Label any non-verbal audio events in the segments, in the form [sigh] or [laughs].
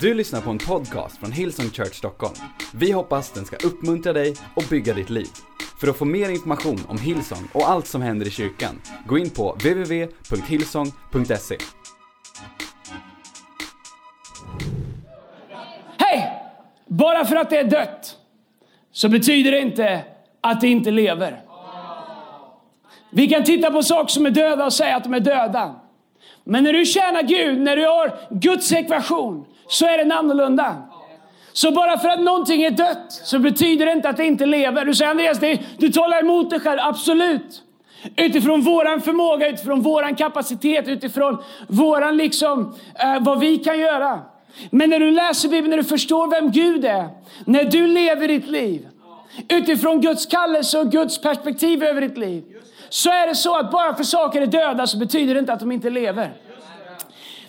Du lyssnar på en podcast från Hillsong Church Stockholm. Vi hoppas den ska uppmuntra dig och bygga ditt liv. För att få mer information om Hillsong och allt som händer i kyrkan, gå in på www.hillsong.se. Hej! Bara för att det är dött så betyder det inte att det inte lever. Vi kan titta på saker som är döda och säga att de är döda. Men när du tjänar Gud, när du har Guds ekvation, så är den annorlunda. Så bara för att någonting är dött så betyder det inte att det inte lever. Du säger Andreas, det, du talar emot dig själv. Absolut. Utifrån våran förmåga, utifrån våran kapacitet, utifrån våran liksom, eh, vad vi kan göra. Men när du läser Bibeln, när du förstår vem Gud är, när du lever ditt liv utifrån Guds kallelse och Guds perspektiv över ditt liv, så är det så att bara för saker är döda så betyder det inte att de inte lever.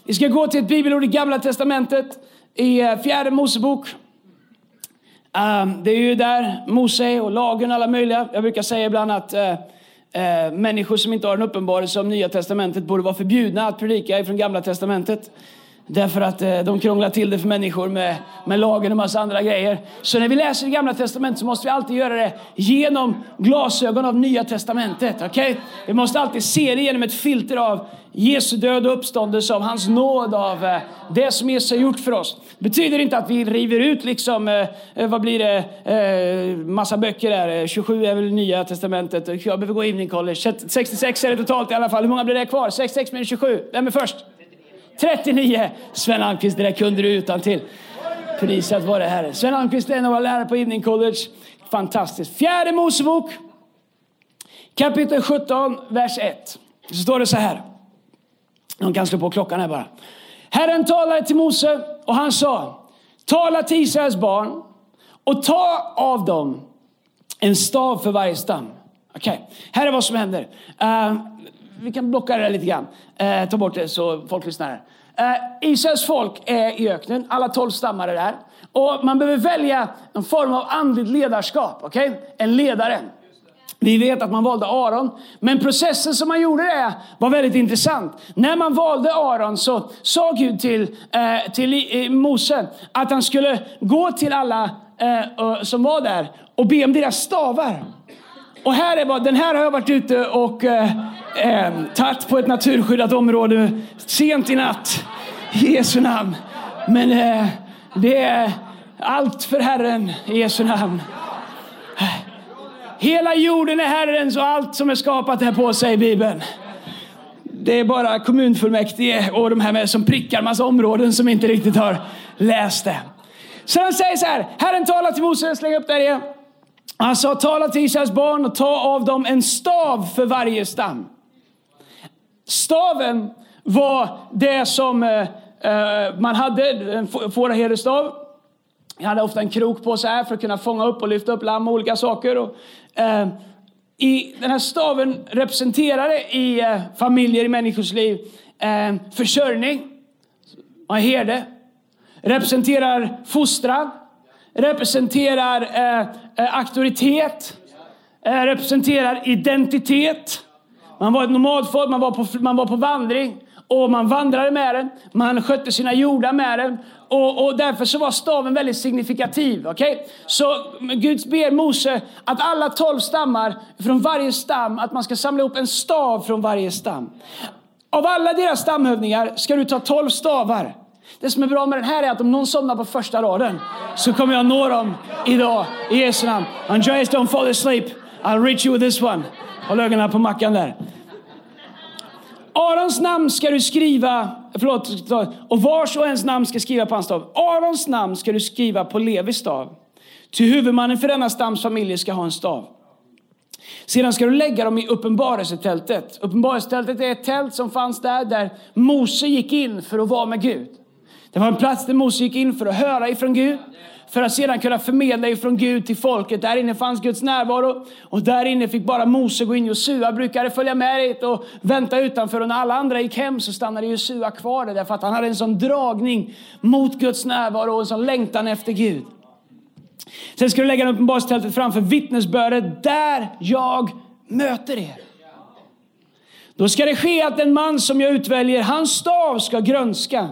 Vi ska gå till ett bibelord i Gamla Testamentet, i eh, fjärde Mosebok. Ehm, det är ju där Mose och lagen och alla möjliga. Jag brukar säga ibland att eh, eh, människor som inte har en uppenbarelse om Nya Testamentet borde vara förbjudna att predika ifrån Gamla Testamentet. Därför att eh, de krånglar till det för människor med, med lagen och massa andra grejer. Så när vi läser det gamla testamentet så måste vi alltid göra det genom glasögon av nya testamentet. Okay? Vi måste alltid se det genom ett filter av Jesu död och uppståndelse, av hans nåd, av eh, det som Jesus har gjort för oss. Det betyder inte att vi river ut liksom, eh, vad blir det, massa böcker där. 27 är väl nya testamentet. Jag behöver gå evening college. 66 är det totalt i alla fall. Hur många blir det kvar? 66 minus 27. Vem är först? 39. Sven Almqvist, det där kunde du utan till. Prisat vare Herre. Sven Almqvist är en av våra lärare på Evening College. Fantastiskt. Fjärde Mosebok, kapitel 17, vers 1. Så står det så här. De kan slå på klockan här bara. Herren talade till Mose och han sa, tala till Israels barn och ta av dem en stav för varje stam. Okej, okay. här är vad som händer. Uh, vi kan blocka det lite grann. Eh, ta bort det så folk lyssnar. Eh, Israels folk är i öknen, alla tolv stammar är där. Och man behöver välja en form av andligt ledarskap, okay? en ledare. Vi vet att man valde Aron, men processen som man gjorde det var väldigt intressant. När man valde Aron så sa Gud till, eh, till eh, Mose att han skulle gå till alla eh, som var där och be om deras stavar. Och här är vad, den här har jag varit ute och eh, eh, tatt på ett naturskyddat område sent i natt. I Jesu namn. Men eh, det är allt för Herren i Jesu namn. Hela jorden är Herrens och allt som är skapat här på sig i Bibeln. Det är bara kommunfullmäktige och de här med som prickar massa områden som inte riktigt har läst det. Så han säger så här, Herren talar till Mose, släng upp där igen. Han sa, tala till Israels barn och ta av dem en stav för varje stam. Staven var det som eh, eh, man hade, en fåraherdestav. Jag hade ofta en krok på så här för att kunna fånga upp och lyfta upp lamm och olika saker. Och, eh, i, den här staven representerade i eh, familjer, i människors liv, eh, försörjning. Man herde. Representerar fostran. Representerar eh, eh auktoritet. Eh, representerar identitet. Man var ett nomadfolk, man var på, man var på vandring. Och man vandrade med den, man skötte sina jordar med den. Och, och därför så var staven väldigt signifikativ. Okay? Så Gud ber Mose att alla tolv stammar, från varje stam, att man ska samla ihop en stav från varje stam. Av alla deras stamhövdingar ska du ta tolv stavar. Det som är bra med den här är att om någon somnar på första raden så kommer jag nå dem idag i Jesu namn. Andreas, don't fall asleep. I'll reach you with this one. Håll ögonen på mackan där. Arons namn ska du skriva, förlåt, och vars och ens namn ska skriva på hans stav. Arons namn ska du skriva på Levis stav. Ty huvudmannen för denna stams familj ska ha en stav. Sedan ska du lägga dem i uppenbarelsetältet. Uppenbarelsetältet är ett tält som fanns där, där Mose gick in för att vara med Gud. Det var en plats där Mose gick in för att höra ifrån Gud för att sedan kunna förmedla ifrån Gud till folket. Där inne fanns Guds närvaro och där inne fick bara Mose gå in. Josua brukade följa med dit och vänta utanför och när alla andra gick hem så stannade Josua kvar där därför att han hade en sån dragning mot Guds närvaro och en sån längtan efter Gud. Sen ska du lägga uppenbarelsetältet framför vittnesbördet där jag möter er. Då ska det ske att den man som jag utväljer, hans stav ska grönska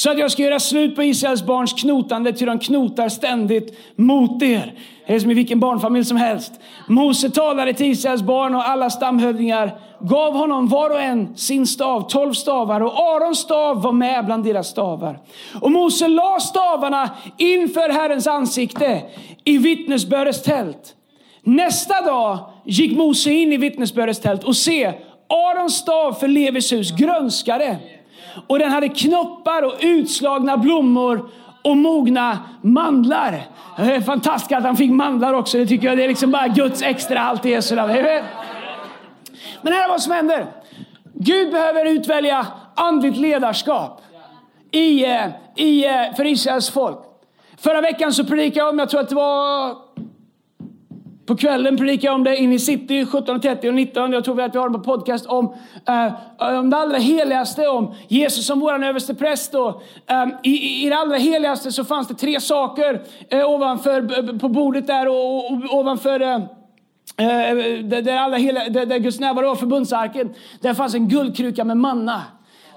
så att jag ska göra slut på Israels barns knotande, ty de knotar ständigt mot er. Det är som i vilken barnfamilj som helst. Mose talade till Israels barn och alla stamhövdingar gav honom var och en sin stav, tolv stavar och Arons stav var med bland deras stavar. Och Mose la stavarna inför Herrens ansikte i vittnesbördets tält. Nästa dag gick Mose in i vittnesbördets tält och se, Arons stav för Levis hus grönskade och den hade knoppar och utslagna blommor och mogna mandlar. Det är fantastiskt att han fick mandlar också. Det tycker jag det är liksom bara Guds extra allt i Jesu namn. Men här är vad som händer. Gud behöver utvälja andligt ledarskap i, eh, i, eh, för Israels folk. Förra veckan så predikade jag om, jag tror att det var på kvällen predikade jag om det in i city 17.30 och 19. Jag tror att vi har en på podcast om, uh, om det allra heligaste, om Jesus som vår överste präst. Och, eh, um, i, I det allra heligaste så fanns det tre saker uh, ovanför, på bordet där och, och, och ovanför uh, där, alla hela, där, där Guds närvaro var förbundsarken. Där fanns en guldkruka med manna.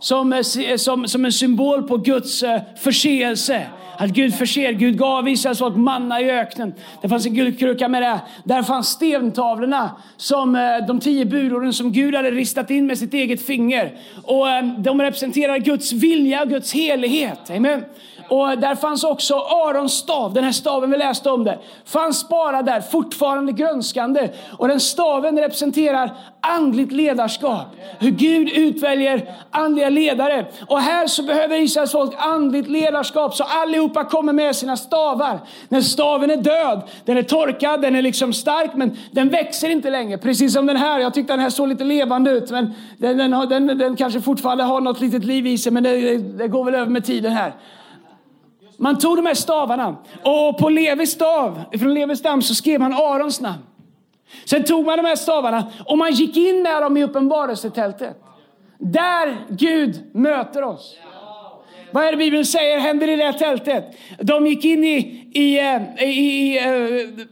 Som, som, som en symbol på Guds eh, förseelse. Att Gud förser, Gud gav Israels folk manna i öknen. Det fanns en guldkruka med det. Där fanns stentavlorna, som eh, de tio budorden som Gud hade ristat in med sitt eget finger. Och eh, de representerar Guds vilja och Guds helighet. Amen. Och där fanns också Arons stav, den här staven vi läste om det, fanns bara där, fortfarande grönskande. Och den staven representerar andligt ledarskap. Hur Gud utväljer andliga ledare. Och här så behöver Israels folk andligt ledarskap, så allihopa kommer med sina stavar. När staven är död, den är torkad, den är liksom stark, men den växer inte längre. Precis som den här, jag tyckte den här såg lite levande ut, men den, den, den, den kanske fortfarande har något litet liv i sig, men det, det går väl över med tiden här. Man tog de här stavarna och på Levis stav, från Levis stam så skrev man Arons namn. Sen tog man de här stavarna och man gick in med dem i uppenbarelsetältet. Där Gud möter oss. Vad är det Bibeln säger händer i det här tältet? De gick in i, i, eh, i, i uh,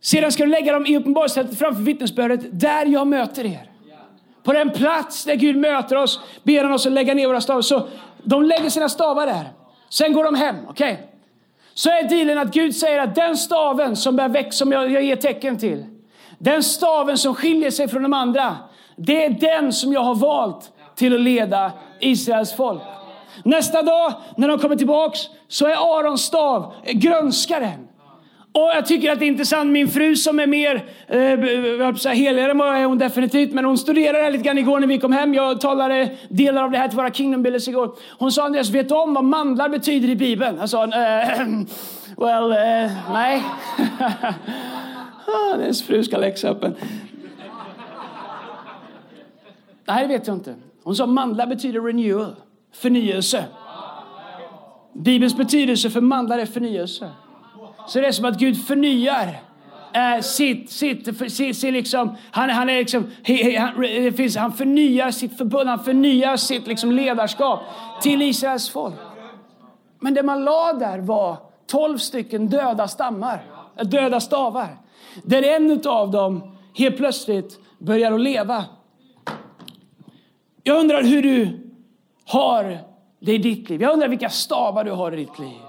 Sedan ska du lägga dem i uppenbarelsetältet framför vittnesbördet där jag möter er. På den plats där Gud möter oss ber han oss att lägga ner våra stavar. Så de lägger sina stavar där. Sen går de hem. Okay? Så är dealen att Gud säger att den staven som bär väck, som jag, jag ger tecken till. Den staven som skiljer sig från de andra. Det är den som jag har valt till att leda Israels folk. Nästa dag när de kommer tillbaks så är Arons stav grönskaren. Och jag tycker att det är intressant, min fru som är mer eh, heligare än vad är hon definitivt, men hon studerade lite grann igår när vi kom hem. Jag talade delar av det här till våra Kingdom Builders igår. Hon sa Andreas, vet du om vad mandlar betyder i Bibeln? Jag sa, eh, [clears throat] well, eh, nej. [laughs] ah, hennes fru ska läxa upp en. Nej, det vet jag inte. Hon sa mandlar betyder renewal, förnyelse. Bibelns betydelse för mandlar är förnyelse. Så det är som att Gud förnyar eh, sitt, sitt, för, sitt, sitt, liksom, han, han är liksom, he, he, han, det finns, han förnyar sitt förbund, han förnyar sitt liksom ledarskap till Israels folk. Men det man la där var tolv stycken döda stammar, eh, döda stavar. Där en av dem helt plötsligt börjar att leva. Jag undrar hur du har det i ditt liv. Jag undrar vilka stavar du har i ditt liv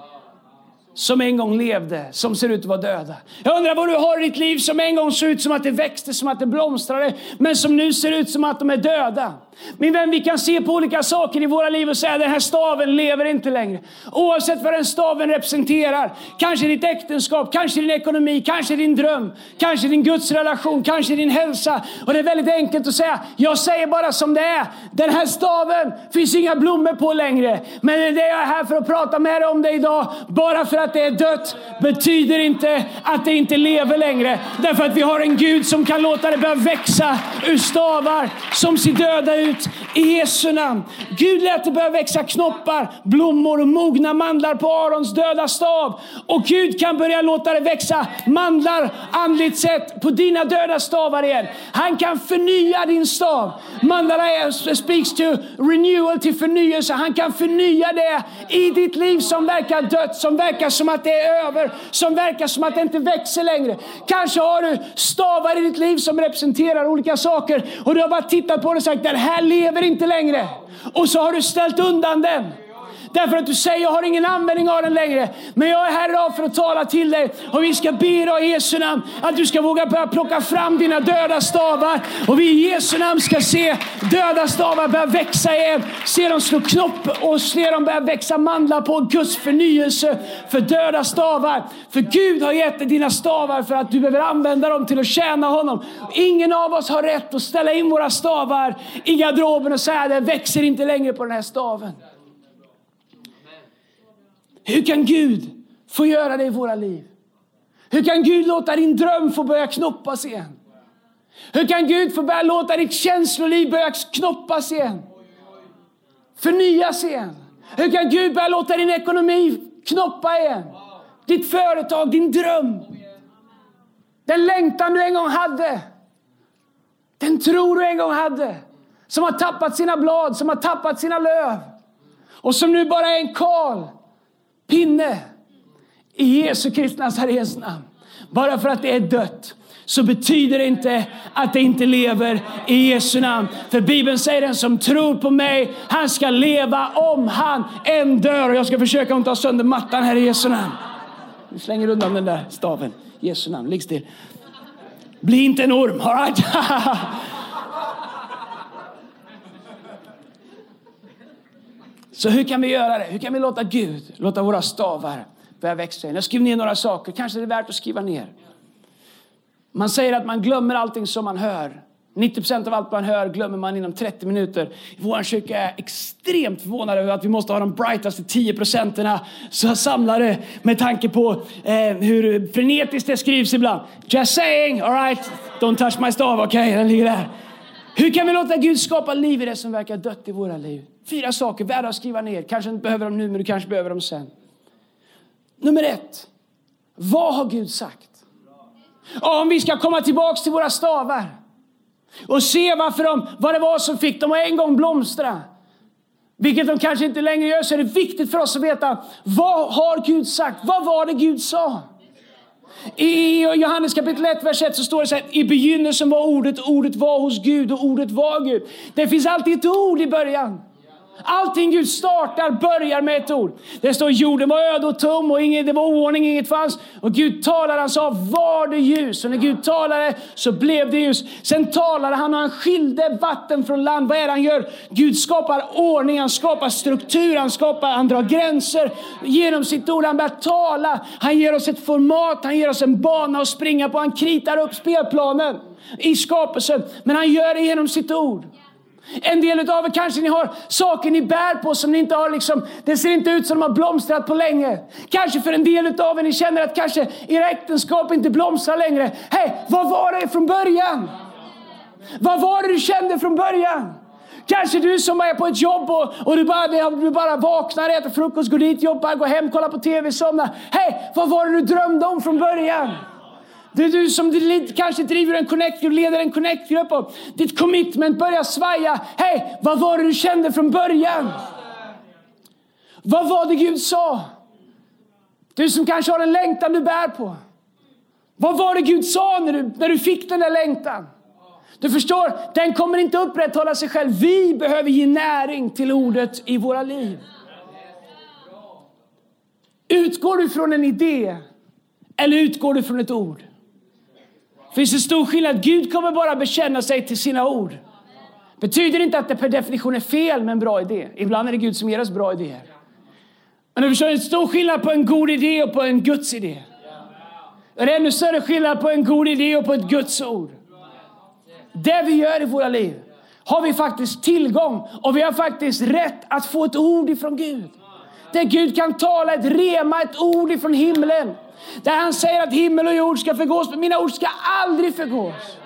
som en gång levde, som ser ut att vara döda. Jag undrar vad du har i ditt liv som en gång såg ut som att det växte, som att det blomstrade, men som nu ser ut som att de är döda. Min vän, vi kan se på olika saker i våra liv och säga att den här staven lever inte längre. Oavsett vad den staven representerar. Kanske ditt äktenskap, kanske din ekonomi, kanske din dröm, kanske din gudsrelation, kanske din hälsa. Och det är väldigt enkelt att säga, jag säger bara som det är. Den här staven finns inga blommor på längre. Men det är det jag är här för att prata med dig om det idag. Bara för att det är dött betyder inte att det inte lever längre. Därför att vi har en Gud som kan låta det börja växa ur stavar som ser döda ut ut i Jesu namn. Gud lät det börja växa knoppar, blommor och mogna mandlar på Arons döda stav. Och Gud kan börja låta det växa mandlar andligt sett på dina döda stavar igen. Han kan förnya din stav. Mandlarna speaks to renewal, till förnyelse. Han kan förnya det i ditt liv som verkar dött, som verkar som att det är över, som verkar som att det inte växer längre. Kanske har du stavar i ditt liv som representerar olika saker och du har bara tittat på det och sagt den här här lever inte längre. Och så har du ställt undan den. Därför att du säger jag har ingen användning av den längre. Men jag är här idag för att tala till dig. Och vi ska be idag i Jesu namn att du ska våga börja plocka fram dina döda stavar. Och vi i Jesu namn ska se döda stavar börja växa igen. Se dem slå knopp och se dem börja växa mandlar på Guds förnyelse för döda stavar. För Gud har gett dig dina stavar för att du behöver använda dem till att tjäna honom. Ingen av oss har rätt att ställa in våra stavar i garderoben och säga det växer inte längre på den här staven. Hur kan Gud få göra det i våra liv? Hur kan Gud låta din dröm få börja knoppas igen? Hur kan Gud få börja låta ditt känsloliv börja knoppas igen? Förnyas igen? Hur kan Gud börja låta din ekonomi knoppa igen? Ditt företag, din dröm. Den längtan du en gång hade. Den tro du en gång hade. Som har tappat sina blad, som har tappat sina löv. Och som nu bara är en kal pinne i Jesu Kristi Nazarens namn. Bara för att det är dött så betyder det inte att det inte lever i Jesu namn. För Bibeln säger den som tror på mig, han ska leva om han än dör. Och jag ska försöka inte ha sönder mattan här i Jesu namn. Vi slänger undan den där staven. Jesu namn, ligg still. Bli inte en orm, all [laughs] Så hur kan vi göra det? Hur kan vi låta Gud, låta våra stavar börja växa? Jag skriver ner några saker, kanske det är värt att skriva ner. Man säger att man glömmer allting som man hör. 90% av allt man hör glömmer man inom 30 minuter. I vår kyrka är extremt förvånade över att vi måste ha de brightaste 10 procenterna samlade med tanke på eh, hur frenetiskt det skrivs ibland. Just saying, alright, don't touch my stav, okej, okay, den ligger där. Hur kan vi låta Gud skapa liv i det som verkar dött i våra liv? Fyra saker värda att skriva ner. Kanske inte behöver dem nu, men du kanske behöver dem sen. Nummer ett. Vad har Gud sagt? Om vi ska komma tillbaks till våra stavar och se varför de, vad det var som fick dem att en gång blomstra. Vilket de kanske inte längre gör, så är det viktigt för oss att veta vad har Gud sagt? Vad var det Gud sa? I Johannes kapitel 1, vers 1 så står det så här, i begynnelsen var ordet, ordet var hos Gud och ordet var Gud. Det finns alltid ett ord i början. Allting Gud startar börjar med ett ord. Det står jorden var öde och tom och inget, det var oordning, inget fanns. Och Gud talade, han sa var det ljus. Och när Gud talade så blev det ljus. Sen talade han och han skilde vatten från land. Vad är det han gör? Gud skapar ordning, han skapar struktur, han, skapar, han drar gränser genom sitt ord. Han börjar tala, han ger oss ett format, han ger oss en bana att springa på. Han kritar upp spelplanen i skapelsen. Men han gör det genom sitt ord. En del av er kanske ni har saker ni bär på som ni inte har liksom, det ser inte ut som de har blomstrat på länge. Kanske för en del av er ni känner att kanske era äktenskap inte blomstrar längre. Hej, vad var det från början? Vad var det du kände från början? Kanske du som är på ett jobb och, och du, bara, du bara vaknar, äter frukost, går dit, jobbar, går hem, kollar på TV, somnar. Hej, vad var det du drömde om från början? Det är du som kanske driver en connect-grupp, leder en connect-grupp och ditt commitment börjar svaja. Hej, vad var det du kände från början? Vad var det Gud sa? Du som kanske har en längtan du bär på. Vad var det Gud sa när du, när du fick den där längtan? Du förstår, den kommer inte upprätthålla sig själv. Vi behöver ge näring till ordet i våra liv. Utgår du från en idé eller utgår du från ett ord? Finns en stor skillnad. Gud kommer bara bekänna sig till sina ord. Betyder inte att det per definition är fel med en bra idé. Ibland är det Gud som ger oss bra idéer. Men du förstår, en stor skillnad på en god idé och på en Guds idé. Det är ännu större skillnad på en god idé och på ett Guds ord. Det vi gör i våra liv har vi faktiskt tillgång och vi har faktiskt rätt att få ett ord ifrån Gud. Där Gud kan tala ett rema, ett ord ifrån himlen. Där han säger att himmel och jord ska förgås, men mina ord ska aldrig förgås.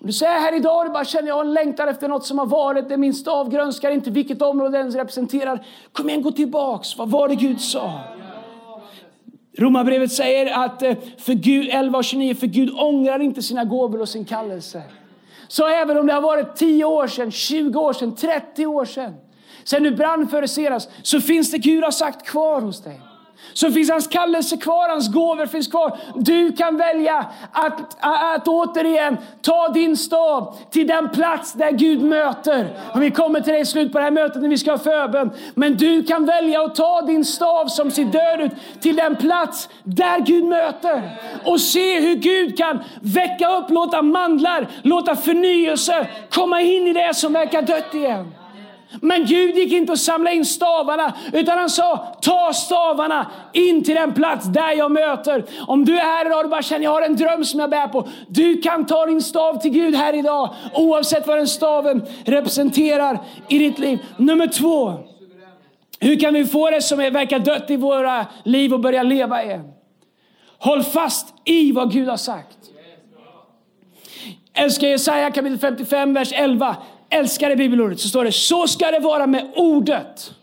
Om du säger här idag och du bara känner jag längtar efter något som har varit, det minsta av grönskar inte vilket område ens representerar. Kom igen, gå tillbaks. Vad var det Gud sa? Romarbrevet säger att eh, för Gud, 11 och 29, för Gud ångrar inte sina gåvor och sin kallelse. Så även om det har varit 10 år sedan, 20 år sedan, 30 år sedan, sen du brann för det senast, så finns det Gud har sagt kvar hos dig så finns hans kallelse kvar, hans gåvor finns kvar. Du kan välja att, att, att återigen ta din stav till den plats där Gud möter. Och vi kommer till det i slutet på det här mötet när vi ska ha förbön. Men du kan välja att ta din stav som ser död ut till den plats där Gud möter. Och se hur Gud kan väcka upp, låta mandlar, låta förnyelse komma in i det som verkar dött igen. Men Gud gick inte och samlade in stavarna, utan han sa ta stavarna in till den plats där jag möter. Om du är här idag och bara känner jag har en dröm som jag bär på. Du kan ta din stav till Gud här idag, oavsett vad den staven representerar i ditt liv. Nummer två. Hur kan vi få det som verkar dött i våra liv och börja leva igen? Håll fast i vad Gud har sagt. Älskar Jesaja kapitel 55, vers 11 älskar det bibelordet så står det så ska det vara med ordet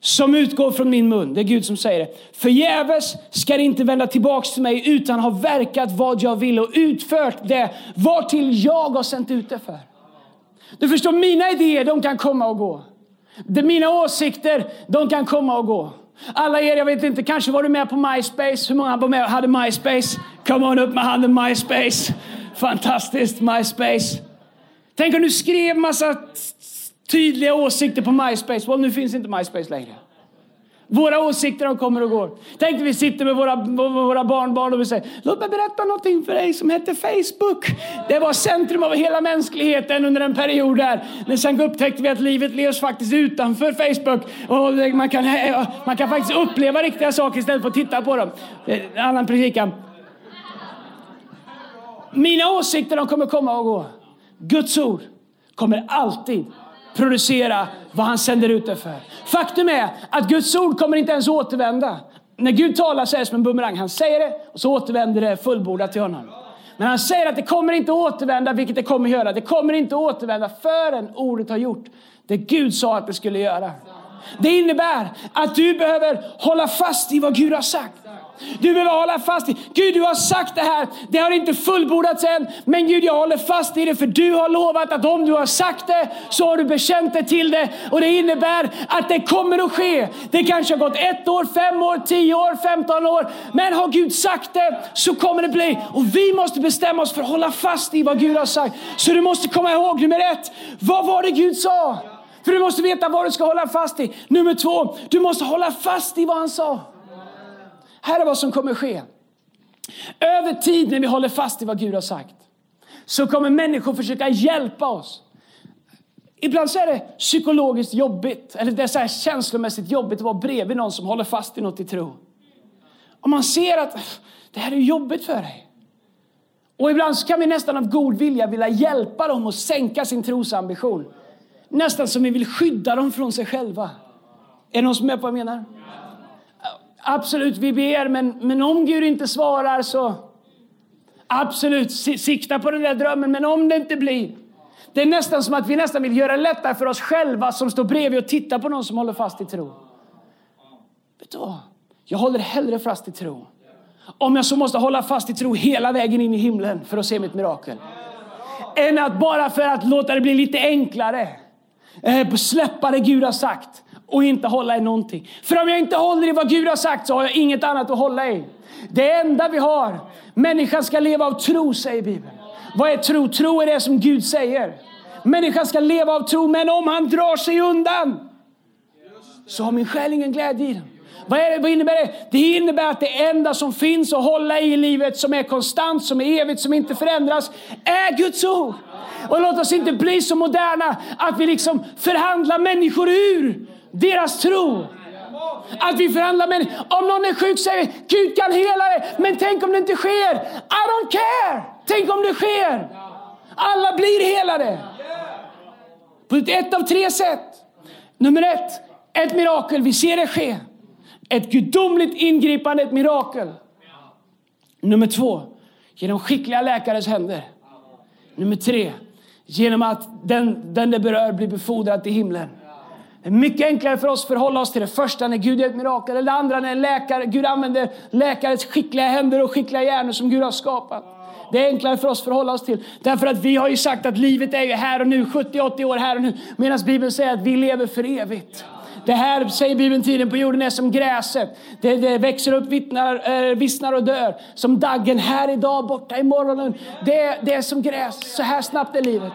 som utgår från min mun. Det är Gud som säger det. Förgäves ska det inte vända tillbaks till mig utan ha verkat vad jag vill och utfört det vartill jag har sänt ut det för. Du förstår, mina idéer de kan komma och gå. Mina åsikter de kan komma och gå. Alla er, jag vet inte, kanske var du med på MySpace? Hur många var med hade MySpace? Kom on upp med handen MySpace. Fantastiskt MySpace. Tänk om du skrev massa tydliga åsikter på MySpace. Well, nu finns inte MySpace längre. Våra åsikter de kommer och går. Tänk att vi sitter med våra, våra barnbarn och vi säger låt mig berätta någonting för dig som hette Facebook. Det var centrum av hela mänskligheten under en period där. Men sen upptäckte vi att livet levs faktiskt utanför Facebook. Och man, kan, man kan faktiskt uppleva riktiga saker istället för att titta på dem. En annan predikan. Mina åsikter de kommer komma och gå. Guds ord kommer alltid producera vad han sänder ut det för. Faktum är att Guds ord kommer inte ens återvända. När Gud talar så är det som en bumerang. Han säger det och så återvänder det fullbordat till honom. Men han säger att det kommer inte återvända, vilket det kommer göra. Det kommer inte återvända förrän ordet har gjort det Gud sa att det skulle göra. Det innebär att du behöver hålla fast i vad Gud har sagt. Du behöver hålla fast i. Gud, du har sagt det här. Det har inte fullbordats än. Men Gud, jag håller fast i det för du har lovat att om du har sagt det så har du bekänt det till det. Och det innebär att det kommer att ske. Det kanske har gått ett år, fem år, tio år, femton år. Men har Gud sagt det så kommer det bli. Och vi måste bestämma oss för att hålla fast i vad Gud har sagt. Så du måste komma ihåg nummer ett. Vad var det Gud sa? För du måste veta vad du ska hålla fast i. Nummer två, du måste hålla fast i vad han sa. Här är vad som kommer ske. Över tid när vi håller fast i vad Gud har sagt så kommer människor försöka hjälpa oss. Ibland så är det psykologiskt jobbigt, eller det är så här känslomässigt jobbigt att vara bredvid någon som håller fast i något i tro. Och man ser att det här är jobbigt för dig. Och ibland så kan vi nästan av god vilja vilja hjälpa dem att sänka sin trosambition. Nästan som vi vill skydda dem från sig själva. Är det någon som är på vad jag menar? Absolut, vi ber, men, men om Gud inte svarar så absolut, sikta på den där drömmen. Men om det inte blir, det är nästan som att vi nästan vill göra det lättare för oss själva som står bredvid och tittar på någon som håller fast i tro. Vet du vad? Jag håller hellre fast i tro. Om jag så måste hålla fast i tro hela vägen in i himlen för att se mitt mirakel. Än att bara för att låta det bli lite enklare eh, släppa det Gud har sagt och inte hålla i någonting. För om jag inte håller i vad Gud har sagt så har jag inget annat att hålla i. Det enda vi har. Människan ska leva av tro, säger Bibeln. Vad är tro? Tro är det som Gud säger. Människan ska leva av tro, men om han drar sig undan så har min själ ingen glädje i den. Vad, är det, vad innebär det? Det innebär att det enda som finns att hålla i livet, som är konstant, som är evigt, som inte förändras, är Guds ord. Och låt oss inte bli så moderna att vi liksom förhandlar människor ur deras tro. Att vi förhandlar med Om någon är sjuk säger vi, Gud kan hela dig. Men tänk om det inte sker. I don't care. Tänk om det sker. Alla blir helade. På ett av tre sätt. Nummer ett, ett mirakel. Vi ser det ske. Ett gudomligt ingripande, ett mirakel. Nummer två, genom skickliga läkares händer. Nummer tre, genom att den, den det berör blir befordrad till himlen. Det är mycket enklare för oss att förhålla oss till det första när Gud gör ett mirakel. Eller det andra när en läkare, Gud använder läkares skickliga händer och skickliga hjärnor som Gud har skapat. Det är enklare för oss att förhålla oss till. Därför att vi har ju sagt att livet är ju här och nu, 70-80 år här och nu. Medan Bibeln säger att vi lever för evigt. Det här, säger Bibeln, tiden på jorden är som gräset. Det, det växer upp, vittnar, äh, vissnar och dör. Som daggen här idag, borta imorgon. Det, det är som gräs. Så här snabbt är livet.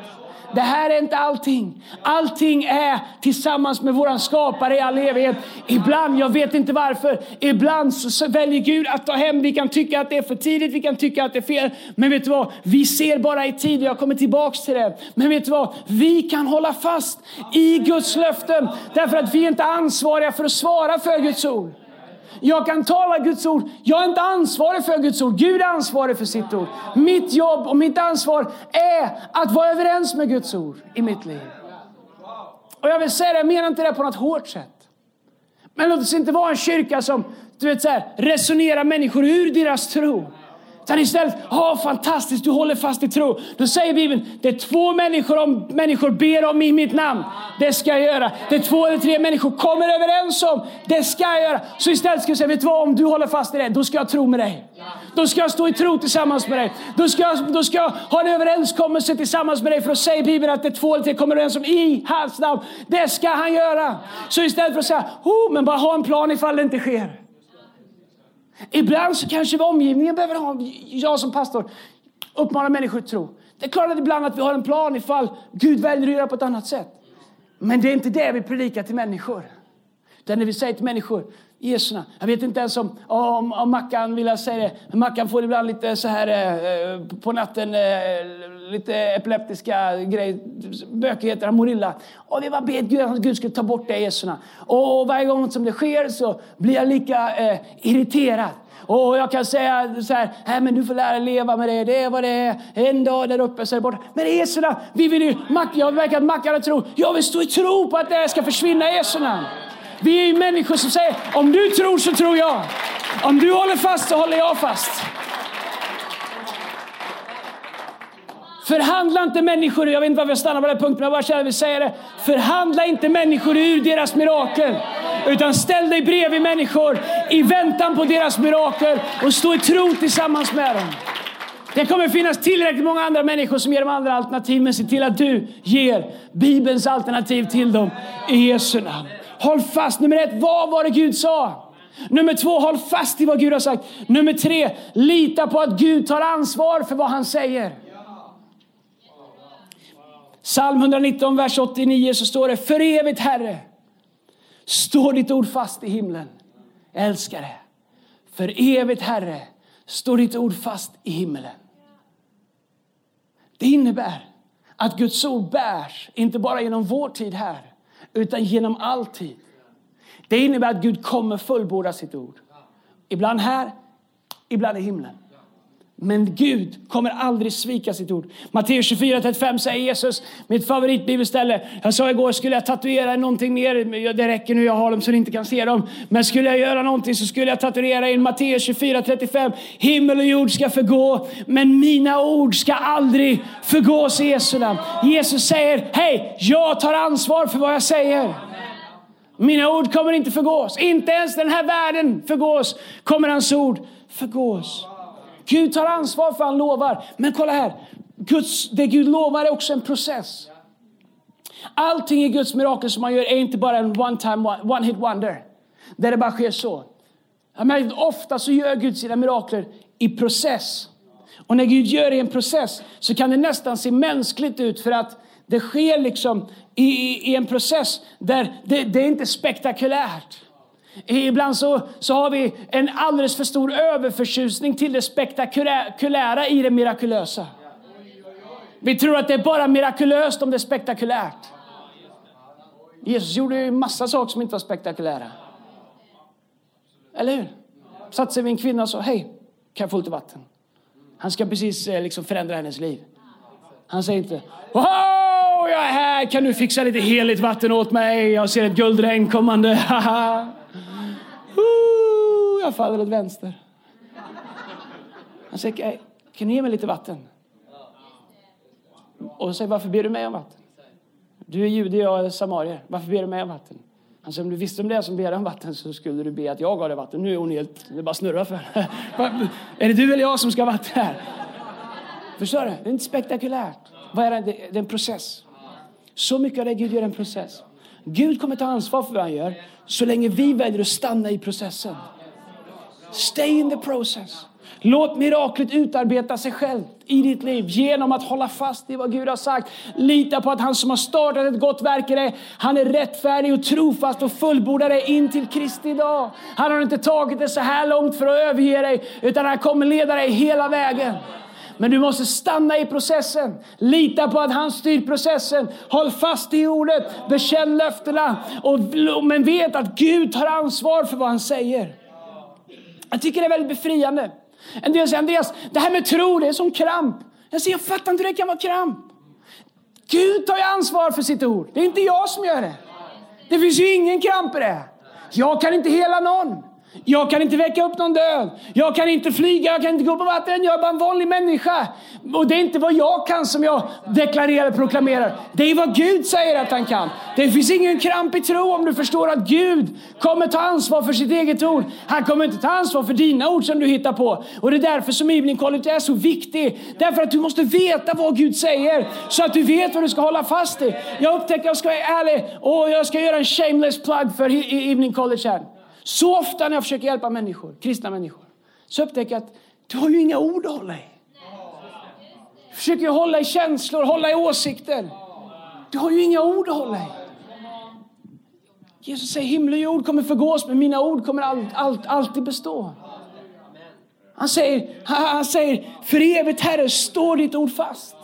Det här är inte allting. Allting är tillsammans med våran skapare i all evighet. Ibland, jag vet inte varför, ibland så väljer Gud att ta hem. Vi kan tycka att det är för tidigt, vi kan tycka att det är fel. Men vet du vad? Vi ser bara i tid, jag kommer tillbaks till det. Men vet du vad? Vi kan hålla fast i Guds löften. Därför att vi är inte ansvariga för att svara för Guds ord. Jag kan tala Guds ord. Jag är inte ansvarig för Guds ord. Gud är ansvarig för sitt ord. Mitt jobb och mitt ansvar är att vara överens med Guds ord i mitt liv. Och jag vill säga det, jag menar inte det på något hårt sätt. Men låt oss inte vara en kyrka som du vet, så här, resonerar människor ur deras tro. Utan istället, ja fantastiskt, du håller fast i tro. Då säger Bibeln, det är två människor om människor ber om i mitt namn. Det ska jag göra. Det är två eller tre människor kommer överens om. Det ska jag göra. Så istället ska jag säga, vet du vad? Om du håller fast i det, då ska jag tro med dig. Då ska jag stå i tro tillsammans med dig. Då ska, jag, då ska jag ha en överenskommelse tillsammans med dig. För att säga Bibeln att det är två eller tre kommer överens om i hans namn. Det ska han göra. Så istället för att säga, oh, men bara ha en plan ifall det inte sker. Ibland så kanske omgivningen behöver ha, jag som pastor, uppmana människor att tro. Det är klart att ibland att vi har en plan ifall Gud väljer att göra på ett annat sätt. Men det är inte det vi predikar till människor. Utan när vi säger till människor, Jesu Jag vet inte ens om, om, om Mackan vill jag säga det, men Mackan får ibland lite så här eh, på natten, eh, lite epileptiska grejer, bökigheter, han mår illa. Och vi bara ber Gud att Gud ska ta bort det Jesu och, och varje gång som det sker så blir jag lika eh, irriterad. Och jag kan säga så här, Nej, men du får lära dig leva med det, det är vad det är. En dag där uppe så är det borta. Men i Jesu vi vill ju, jag märker att mackarna tror, jag vill stå i tro på att det här ska försvinna i Jesu namn. Vi är människor som säger om du tror så tror jag. Om du håller fast så håller jag fast. Förhandla inte människor, jag vet inte varför jag stannar på den punkten, men jag bara känner att jag vill säga det. Förhandla inte människor ur deras mirakel. Utan ställ dig bredvid människor i väntan på deras mirakel och stå i tro tillsammans med dem. Det kommer finnas tillräckligt många andra människor som ger dem andra alternativ, men se till att du ger Bibelns alternativ till dem i Jesu namn. Håll fast. Nummer ett, vad var det Gud sa? Nummer två, håll fast i vad Gud har sagt. Nummer tre, lita på att Gud tar ansvar för vad han säger. Psalm 119, vers 89 så står det, för evigt Herre, står ditt ord fast i himlen. Älskare. För evigt Herre, står ditt ord fast i himlen. Det innebär att Guds ord bärs, inte bara genom vår tid här, utan genom all tid. Det innebär att Gud kommer fullborda sitt ord. Ibland här, ibland i himlen. Men Gud kommer aldrig svika sitt ord. Matteus 24.35 säger Jesus, mitt favoritbibelställe. Jag sa igår, skulle jag tatuera någonting mer, det räcker nu, jag har dem så ni inte kan se dem. Men skulle jag göra någonting så skulle jag tatuera in Matteus 24.35. Himmel och jord ska förgå, men mina ord ska aldrig förgås i Jesu namn. Jesus säger, hej, jag tar ansvar för vad jag säger. Mina ord kommer inte förgås. Inte ens den här världen förgås, kommer hans ord förgås. Gud tar ansvar för han lovar. Men kolla här, Guds, det Gud lovar är också en process. Allting i Guds mirakel som man gör är inte bara en one time, one hit wonder. Där det bara sker så. Jag ofta så gör Gud sina mirakler i process. Och när Gud gör det i en process så kan det nästan se mänskligt ut för att det sker liksom i, i en process där det, det är inte spektakulärt. Ibland så, så har vi en alldeles för stor överförtjusning till det spektakulära i det mirakulösa. Vi tror att det är bara mirakulöst om det är spektakulärt. Jesus gjorde ju massa saker som inte var spektakulära. Eller hur? Satt sig vid en kvinna och sa, hej, kan jag få lite vatten? Han ska precis eh, liksom förändra hennes liv. Han säger inte, wow, jag är här, kan du fixa lite heligt vatten åt mig? Jag ser ett guldregn kommande, [laughs] jag faller åt vänster. Han säger, kan du ge mig lite vatten? Och säger, varför ber du mig om vatten? Du är jude, jag är samarier. Varför ber du mig om vatten? Han säger, om du visste om det som ber om vatten så skulle du be att jag gav dig vatten. Nu är hon helt, det bara snurrar för [laughs] Är det du eller jag som ska ha vatten här? Förstår du? Det är inte spektakulärt. Vad är det? Det är en process. Så mycket av det Gud gör en process. Gud kommer ta ansvar för vad han gör så länge vi väljer att stanna i processen. Stay in the process. Låt miraklet utarbeta sig självt i ditt liv genom att hålla fast i vad Gud har sagt. Lita på att han som har startat ett gott verk i dig, han är rättfärdig och trofast och fullbordar dig in till Kristi dag. Han har inte tagit det så här långt för att överge dig, utan han kommer leda dig hela vägen. Men du måste stanna i processen. Lita på att han styr processen. Håll fast i ordet. Bekänn löftena. Och, men vet att Gud tar ansvar för vad han säger. Jag tycker det är väldigt befriande. En del säger Andreas, det här med tro det är som kramp. Jag säger, jag fattar inte hur det kan vara kramp. Gud tar ju ansvar för sitt ord. Det är inte jag som gör det. Det finns ju ingen kramp i det. Jag kan inte hela någon. Jag kan inte väcka upp någon död. Jag kan inte flyga, jag kan inte gå på vatten. Jag är bara en vanlig människa. Och det är inte vad jag kan som jag deklarerar och proklamerar. Det är vad Gud säger att han kan. Det finns ingen kramp i tro om du förstår att Gud kommer ta ansvar för sitt eget ord. Han kommer inte ta ansvar för dina ord som du hittar på. Och det är därför som Evening College är så viktig. Därför att du måste veta vad Gud säger. Så att du vet vad du ska hålla fast i. Jag upptäcker, jag ska vara ärlig, och jag ska göra en shameless plug för Evening College här. Så ofta när jag försöker hjälpa människor, kristna människor, så upptäcker jag att du har ju inga ord att hålla i. Du försöker hålla i känslor, hålla i åsikter. Du har ju inga ord att hålla i. Jesus säger himmel och jord kommer förgås, men mina ord kommer allt, allt, alltid bestå. Han säger, han säger, för evigt Herre står ditt ord fast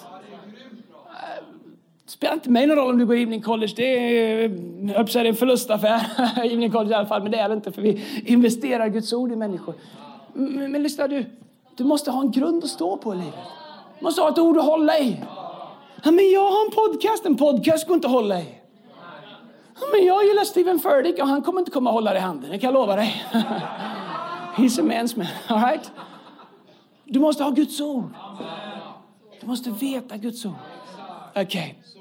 spelar inte mig någon roll om du går evening college. Det är, jag är en förlustaffär. [laughs] evening college i alla fall, men det är det inte för vi investerar Guds ord i människor. Men, men lyssna du, du måste ha en grund att stå på i livet. Du måste ha ett ord att hålla i. Ja, men jag har en podcast, en podcast går inte att hålla i. Ja, men jag gillar Stephen Furtick och han kommer inte komma att hålla dig i handen, det kan jag lova dig. [laughs] He's a man's man, all right? Du måste ha Guds ord. Du måste veta Guds ord. Okej. Okay.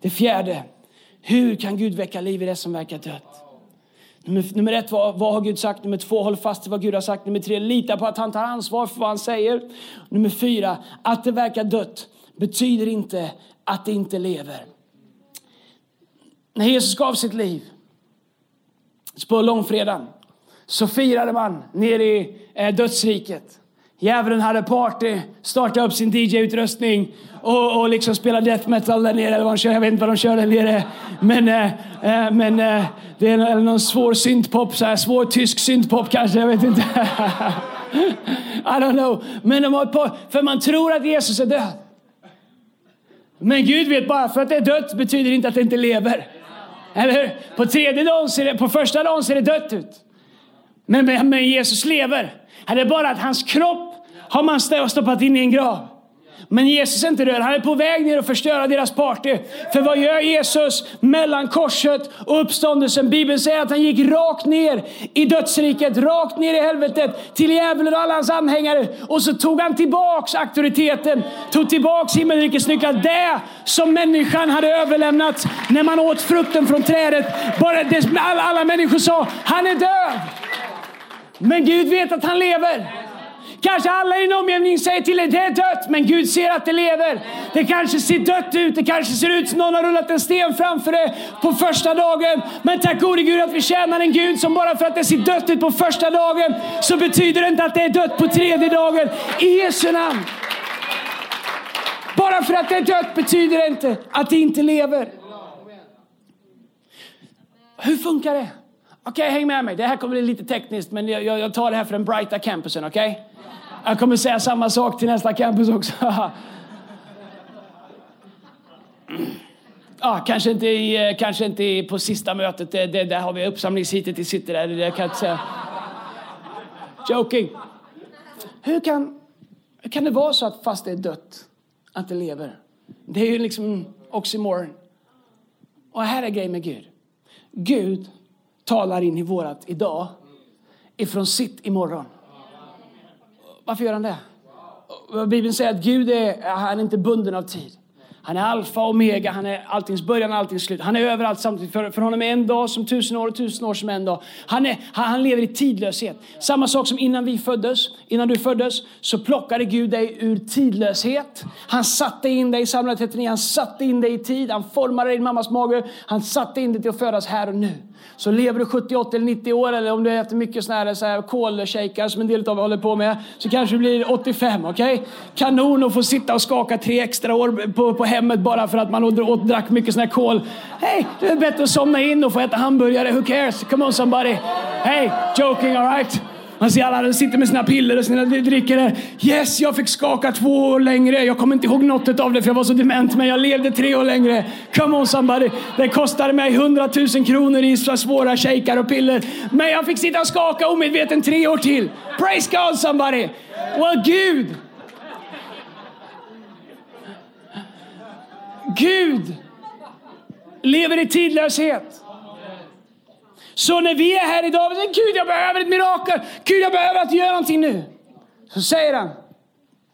Det fjärde, hur kan Gud väcka liv i det som verkar dött? Nummer, nummer ett, vad, vad har Gud sagt? Nummer två, håll fast vid vad Gud har sagt. Nummer tre, lita på att han tar ansvar för vad han säger. Nummer fyra, att det verkar dött betyder inte att det inte lever. När Jesus gav sitt liv på långfredagen så firade man nere i eh, dödsriket. Djävulen hade party, startade upp sin DJ-utrustning och, och liksom spelade death metal där nere. Eller vad de kör. Jag vet inte vad de kör där nere. Men, äh, äh, men äh, det är någon svår syntpop, så här, svår tysk syntpop kanske. Jag vet inte. [laughs] I don't know. Men de har på, för man tror att Jesus är död. Men Gud vet bara, för att det är dött betyder inte att det inte lever. Eller hur? På tredje dagen ser det, på första dagen ser det dött ut. Men, men, men Jesus lever här är bara att hans kropp har man stoppat in i en grav. Men Jesus är inte död, han är på väg ner och förstöra deras party. För vad gör Jesus mellan korset och uppståndelsen? Bibeln säger att han gick rakt ner i dödsriket, rakt ner i helvetet till djävulen och alla hans anhängare. Och så tog han tillbaks auktoriteten, tog tillbaks himmelrikets nycklar. Det som människan hade överlämnat när man åt frukten från trädet. Bara det, alla, alla människor sa, han är död. Men Gud vet att han lever. Kanske alla i din omgivning säger till dig det är dött, men Gud ser att det lever. Det kanske ser dött ut, det kanske ser ut som någon har rullat en sten framför dig på första dagen. Men tack gode Gud att vi tjänar en Gud som bara för att det ser dött ut på första dagen så betyder det inte att det är dött på tredje dagen. I Jesu namn. Bara för att det är dött betyder det inte att det inte lever. Hur funkar det? Okej, okay, häng med mig. Det här kommer bli lite tekniskt, men jag, jag tar det här för den brighta campusen. Okej? Okay? Jag kommer säga samma sak till nästa campus också. [laughs] ah, kanske inte, i, kanske inte på sista mötet. Det, det, där har vi uppsamlingsheatet, i city. där. Det kan jag inte säga. Joking. Hur kan, hur kan det vara så att fast det är dött, att det lever? Det är ju liksom oxymoron. Och här är grejen med Gud. Gud talar in i vårat idag ifrån sitt imorgon. Varför gör han det? Bibeln säger att Gud är, han är inte bunden av tid. Han är alfa och omega, han är alltings början och alltings slut. Han är överallt samtidigt. För, för honom är en dag som tusen år och tusen år som en dag. Han, är, han, han lever i tidlöshet. Samma sak som innan vi föddes, innan du föddes, så plockade Gud dig ur tidlöshet. Han satte in dig i Psalm 39, han satte in dig i tid, han formade dig i din mammas mage, han satte in dig till att födas här och nu. Så lever du 78 eller 90 år eller om du äter mycket såna här, så här kolshakar som en del av håller på med så kanske du blir 85. Okej? Okay? Kanon att få sitta och skaka tre extra år på, på hemmet bara för att man åt, åt, drack mycket sån här kol. Hej, det är bättre att somna in och få äta hamburgare. Who cares? Come on somebody. Hey, joking alright? Man ser alla sitter med sina piller och sina drickor. Yes, jag fick skaka två år längre. Jag kommer inte ihåg något av det för jag var så dement, men jag levde tre år längre. Come on somebody. Det kostade mig hundratusen kronor i svåra shakar och piller. Men jag fick sitta och skaka omedveten tre år till. Praise God somebody. Well, Gud. Gud lever i tidlöshet. Så när vi är här idag och säger Gud jag behöver ett mirakel, Gud jag behöver att du gör någonting nu. Så säger han,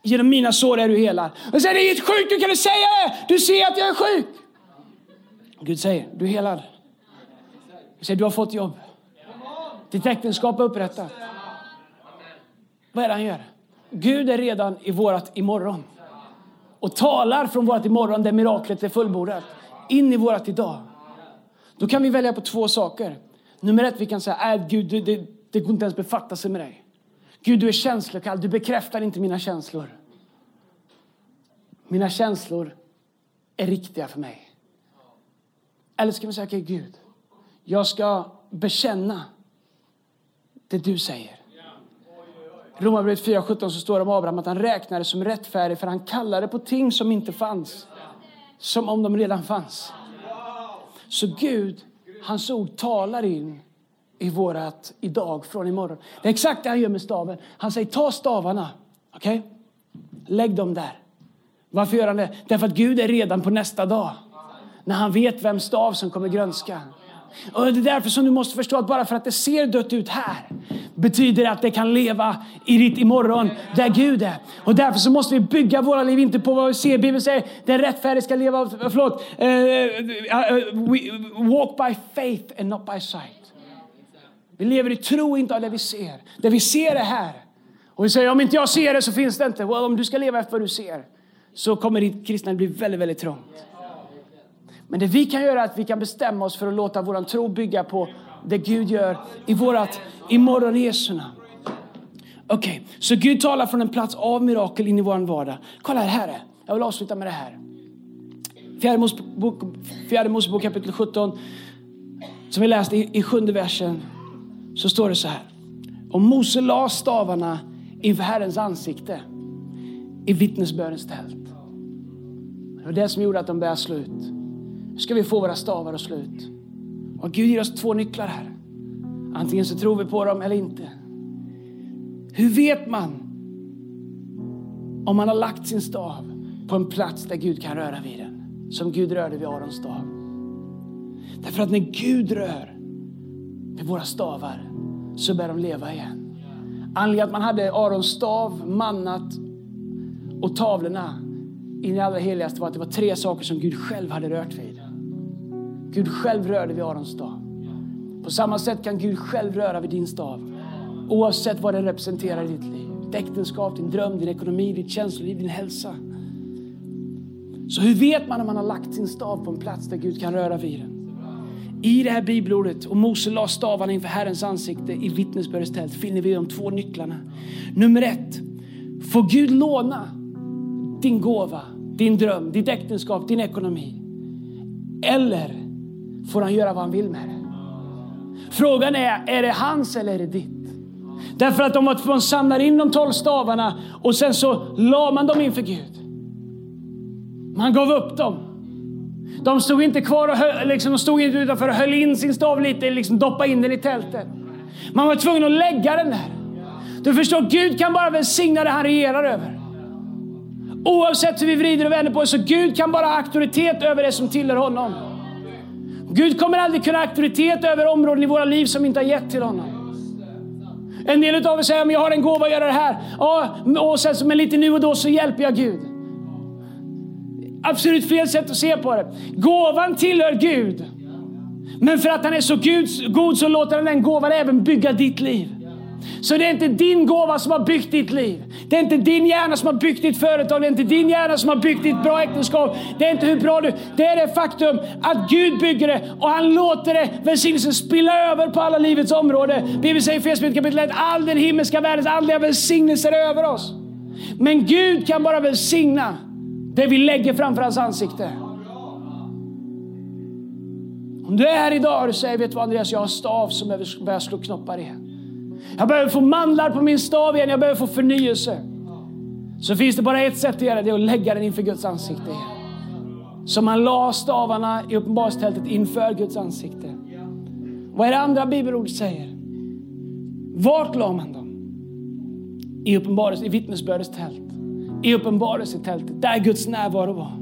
genom mina sår är du helad. Och säger det är sjukt, du kan du säga det? Du ser att jag är sjuk. Gud säger, du är helad. Jag säger, du har fått jobb. Ditt äktenskap är upprättat. Vad är det han gör? Gud är redan i vårat imorgon. Och talar från vårat imorgon där miraklet är fullbordat. In i vårat idag. Då kan vi välja på två saker. Nummer ett, vi kan säga, att Gud, det, det, det går inte ens befatta sig med dig. Gud, du är känslokall, du bekräftar inte mina känslor. Mina känslor är riktiga för mig. Eller ska vi säga, okay, Gud, jag ska bekänna det du säger. Romarbrevet 4.17 så står det om Abraham att han räknade som rättfärdig för han kallade på ting som inte fanns. Som om de redan fanns. Så Gud Hans ord talar in i vårat idag från imorgon. Det är exakt det han gör med staven. Han säger ta stavarna, okej? Okay? Lägg dem där. Varför gör han det? Därför att Gud är redan på nästa dag. När han vet vem stav som kommer grönska. Och det är därför som du måste förstå att bara för att det ser dött ut här betyder det att det kan leva i ditt imorgon där Gud är. Och därför så måste vi bygga våra liv inte på vad vi ser. Bibeln säger den rättfärdige ska leva, förlåt, uh, uh, walk by faith and not by sight. Vi lever i tro, inte av det vi ser. Det vi ser är här. Och vi säger om inte jag ser det så finns det inte. Well, om du ska leva efter vad du ser så kommer ditt kristna bli väldigt, väldigt trångt. Men det vi kan göra är att vi kan bestämma oss för att låta vår tro bygga på det Gud gör i vårat imorgon Jesu namn. Okej, okay, så Gud talar från en plats av mirakel in i vår vardag. Kolla här, Herre. Jag vill avsluta med det här. Fjärde Mosebok, fjärde Mosebok kapitel 17, som vi läste i, i sjunde versen, så står det så här. Och Mose la stavarna inför Herrens ansikte i vittnesbördens tält. Det var det som gjorde att de började slå ut. Hur ska vi få våra stavar att slå ut? Och Gud ger oss två nycklar här. Antingen så tror vi på dem eller inte. Hur vet man om man har lagt sin stav på en plats där Gud kan röra vid den? Som Gud rörde vid Arons stav. Därför att när Gud rör med våra stavar så börjar de leva igen. Anledningen att man hade Arons stav, mannat och tavlorna in i det allra heligaste var att det var tre saker som Gud själv hade rört vid. Gud själv rörde vid Arons stav. På samma sätt kan Gud själv röra vid din stav. Oavsett vad den representerar i ditt liv. Ditt äktenskap, din dröm, din ekonomi, ditt känsloliv, din hälsa. Så hur vet man när man har lagt sin stav på en plats där Gud kan röra vid den? I det här bibelordet, och Mose la stavarna inför Herrens ansikte i vittnesbördets tält, finner vi de två nycklarna. Nummer ett, får Gud låna din gåva, din dröm, ditt äktenskap, din ekonomi? Eller får han göra vad han vill med det? Frågan är, är det hans eller är det ditt? Därför att de man samlar in de tolv stavarna och sen så la man dem inför Gud. Man gav upp dem. De stod inte kvar och höll, liksom, de stod inte utanför och höll in sin stav lite, liksom doppa in den i tältet. Man var tvungen att lägga den där. Du förstår, Gud kan bara välsigna det han regerar över. Oavsett hur vi vrider och vänder på det, så Gud kan bara ha auktoritet över det som tillhör honom. Gud kommer aldrig kunna ha auktoritet över områden i våra liv som inte har gett till honom. En del av er säger, att jag har en gåva att göra det här. Och, och sen, men lite nu och då så hjälper jag Gud. absolut fel sätt att se på det. Gåvan tillhör Gud. Men för att han är så Guds, god så låter han den gåvan även bygga ditt liv. Så det är inte din gåva som har byggt ditt liv. Det är inte din hjärna som har byggt ditt företag. Det är inte din hjärna som har byggt ditt bra äktenskap. Det är inte hur bra du... Det är det faktum att Gud bygger det och han låter det välsignelsen spilla över på alla livets område. Bibeln säger i Efesierbrevet kapitel 1 all den himmelska världens andliga välsignelser är över oss. Men Gud kan bara välsigna det vi lägger framför hans ansikte. Om du är här idag och säger, vet du vad Andreas, jag har stav som börjar slå knoppar igen. Jag behöver få mandlar på min stav igen, jag behöver få förnyelse. Så finns det bara ett sätt att göra det, det är att lägga den inför Guds ansikte igen. Som man la stavarna i uppenbarelsetältet inför Guds ansikte. Vad är det andra bibelordet säger? Vart la man dem? I uppenbarelse, i vittnesbördets tält. I uppenbarelsetältet, där Guds närvaro var.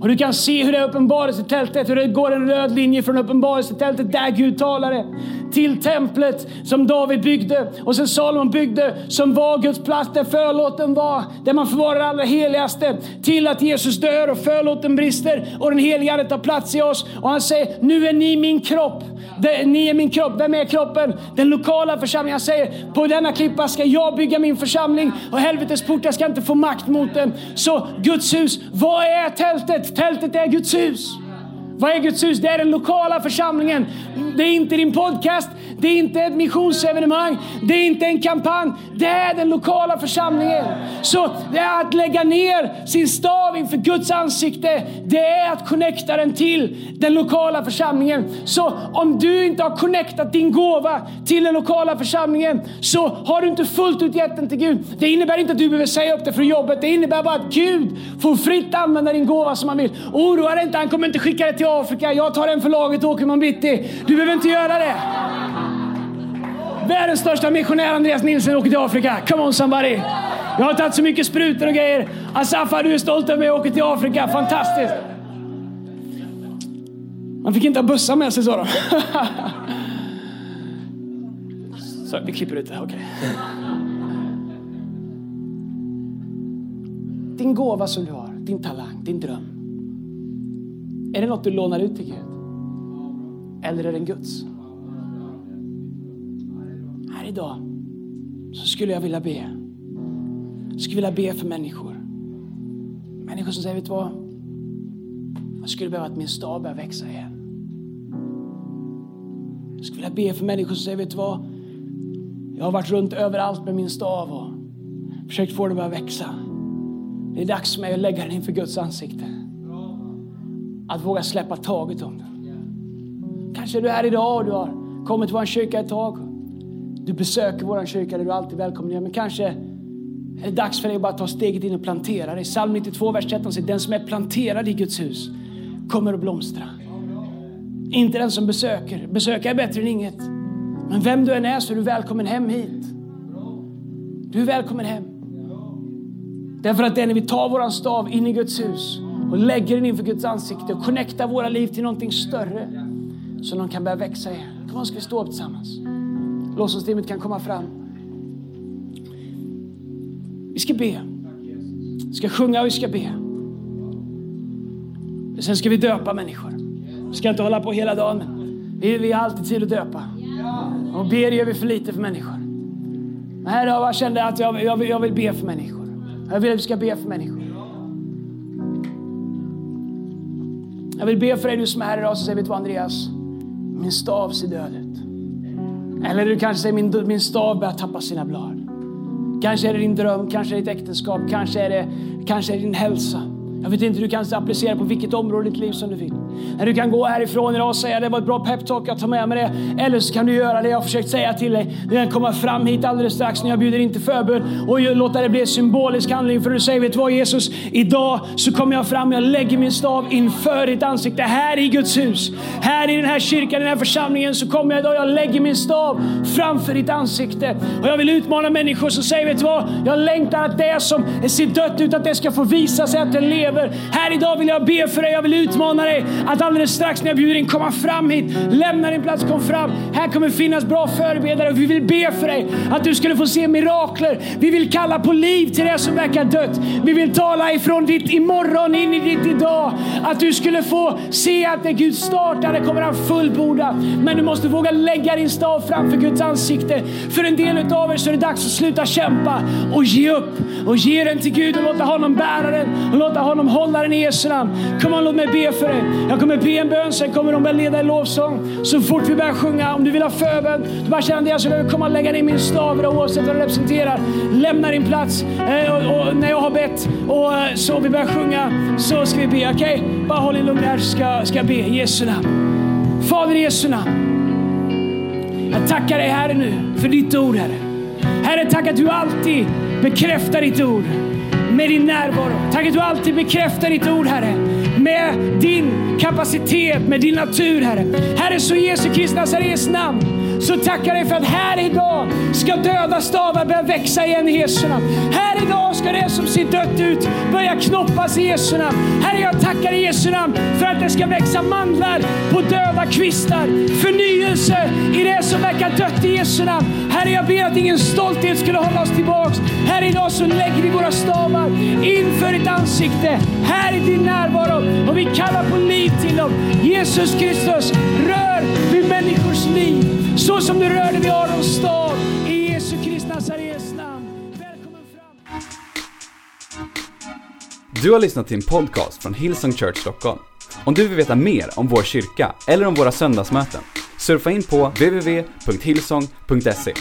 Och du kan se hur det är uppenbarelsetältet, hur det går en röd linje från uppenbarelsetältet där Gud talade till templet som David byggde och sen Salomon byggde som var Guds plats där förlåten var, där man förvarar det allra heligaste till att Jesus dör och förlåten brister och den helige Ande tar plats i oss och han säger nu är ni min kropp. Ni är min kropp. Vem är kroppen? Den lokala församlingen. Han säger på denna klippa ska jag bygga min församling och helvetets portar ska inte få makt mot den. Så Guds hus, vad är tältet? Tältet tältet är Guds hus. Vad är Guds hus? Det är den lokala församlingen. Det är inte din podcast, det är inte ett missionsevenemang, det är inte en kampanj. Det är den lokala församlingen. Så det är att lägga ner sin stav inför Guds ansikte. Det är att connecta den till den lokala församlingen. Så om du inte har connectat din gåva till den lokala församlingen så har du inte fullt ut gett den till Gud. Det innebär inte att du behöver säga upp det från jobbet. Det innebär bara att Gud får fritt använda din gåva som han vill. Oroa dig inte, han kommer inte skicka det till Afrika. Jag tar en för laget och åker man bitti. Du behöver inte göra det. Världens största missionär Andreas Nilsson åker till Afrika. Come on somebody. Jag har tagit så mycket sprutor och grejer. Asafa, du är stolt över mig. Jag åker till Afrika. Fantastiskt. Man fick inte ha bussar med sig, sa de. [laughs] Så, vi klipper ut det. Okay. Din gåva som du har, din talang, din dröm. Är det något du lånar ut till Gud? Eller är den Guds? Här idag så skulle jag vilja be. Jag skulle vilja be för människor. Människor som säger, vet du vad? Jag skulle behöva att min stav börjar växa igen. Jag skulle vilja be för människor som säger, vet du vad? Jag har varit runt överallt med min stav och försökt få den att börja växa. Det är dags för mig att lägga den inför Guds ansikte. Att våga släppa taget om den. Kanske är du här idag och du har kommit till vår kyrka ett tag. Du besöker vår kyrka där du alltid är välkommen. Men kanske är det dags för dig att bara ta steget in och plantera dig. Psalm 92, vers 13 säger den som är planterad i Guds hus kommer att blomstra. Inte den som besöker. Besöka är bättre än inget. Men vem du än är så är du välkommen hem hit. Du är välkommen hem. Därför att det är när vi tar våran stav in i Guds hus och lägger den inför Guds ansikte och connectar våra liv till någonting större så de kan börja växa igen. Kom on, ska vi stå upp tillsammans? Lovsångsteamet kan komma fram. Vi ska be. Vi ska sjunga och vi ska be. Sen ska vi döpa människor. Vi ska inte hålla på hela dagen, men vi, vi har alltid tid att döpa. Och ber gör vi för lite för människor. Men här idag jag kände att jag, jag, jag vill be för människor. Jag vill att vi ska be för människor. Jag vill be för dig du som är här idag som säger, vet du vad Andreas? Min stav ser död ut. Eller du kanske säger, min, min stav börjar tappa sina blad. Kanske är det din dröm, kanske är det ditt äktenskap, kanske är det, kanske är det din hälsa. Jag vet inte, du kan applicera på vilket område i ditt liv som du vill. Du kan gå härifrån idag och säga det var ett bra peptalk, jag tar med mig det. Eller så kan du göra det jag har försökt säga till dig. Du kan komma fram hit alldeles strax när jag bjuder in till förbön och låta det bli en symbolisk handling. För du säger, vet du vad Jesus, idag så kommer jag fram, jag lägger min stav inför ditt ansikte här i Guds hus. Här i den här kyrkan, i den här församlingen så kommer jag idag, jag lägger min stav framför ditt ansikte. Och jag vill utmana människor som säger, vet du vad, jag längtar att det som ser dött ut, att det ska få visa sig att det lever. Här idag vill jag be för dig, jag vill utmana dig att alldeles strax när jag bjuder in komma fram hit, lämna din plats, kom fram. Här kommer finnas bra förebedjare och vi vill be för dig att du skulle få se mirakler. Vi vill kalla på liv till det som verkar dött. Vi vill tala ifrån ditt imorgon in i ditt idag. Att du skulle få se att det Gud startade kommer han fullborda. Men du måste våga lägga din stav framför Guds ansikte. För en del av er så är det dags att sluta kämpa och ge upp och ge den till Gud och låta honom bära den och låta honom hålla den i Jesu namn. Kom on, låt mig be för dig. Jag kommer be en bön, sen kommer de börja leda i lovsång. Så fort vi börjar sjunga, om du vill ha förbön, du bara känner att jag behöver komma och lägga ner min stav oavsett vad du representerar. Lämna din plats eh, och, och, när jag har bett och eh, så vi börjar sjunga så ska vi be. Okej, okay? bara håll dig lugn här så ska, ska jag be i Jesu namn. Fader i Jesu namn. Jag tackar dig Herre nu för ditt ord Herre. Herre, tack att du alltid bekräftar ditt ord med din närvaro. Tack att du alltid bekräftar ditt ord Herre med din kapacitet, med din natur Herre. Herre, så Jesu Kristi Nazarets namn så tackar dig för att här idag ska döda stavar börja växa igen i Jesu namn. Här idag ska det som ser dött ut börja knoppas i Jesu namn. Herre, jag tackar i Jesu namn för att det ska växa mandlar på döda kvistar. Förnyelse i det som verkar dött i Jesu namn. Herre, jag ber att ingen stolthet skulle hålla oss tillbaks. Här idag så lägger vi våra stavar inför ditt ansikte, här i din närvaro. Och vi kallar på liv till dem. Jesus Kristus, rör rör vid människors liv. Så som du rörde vid Arons stad. I Jesu Kristi Nazarens namn. Välkommen fram. Du har lyssnat till en podcast från Hillsong Church Stockholm. Om du vill veta mer om vår kyrka eller om våra söndagsmöten, surfa in på www.hillsong.se.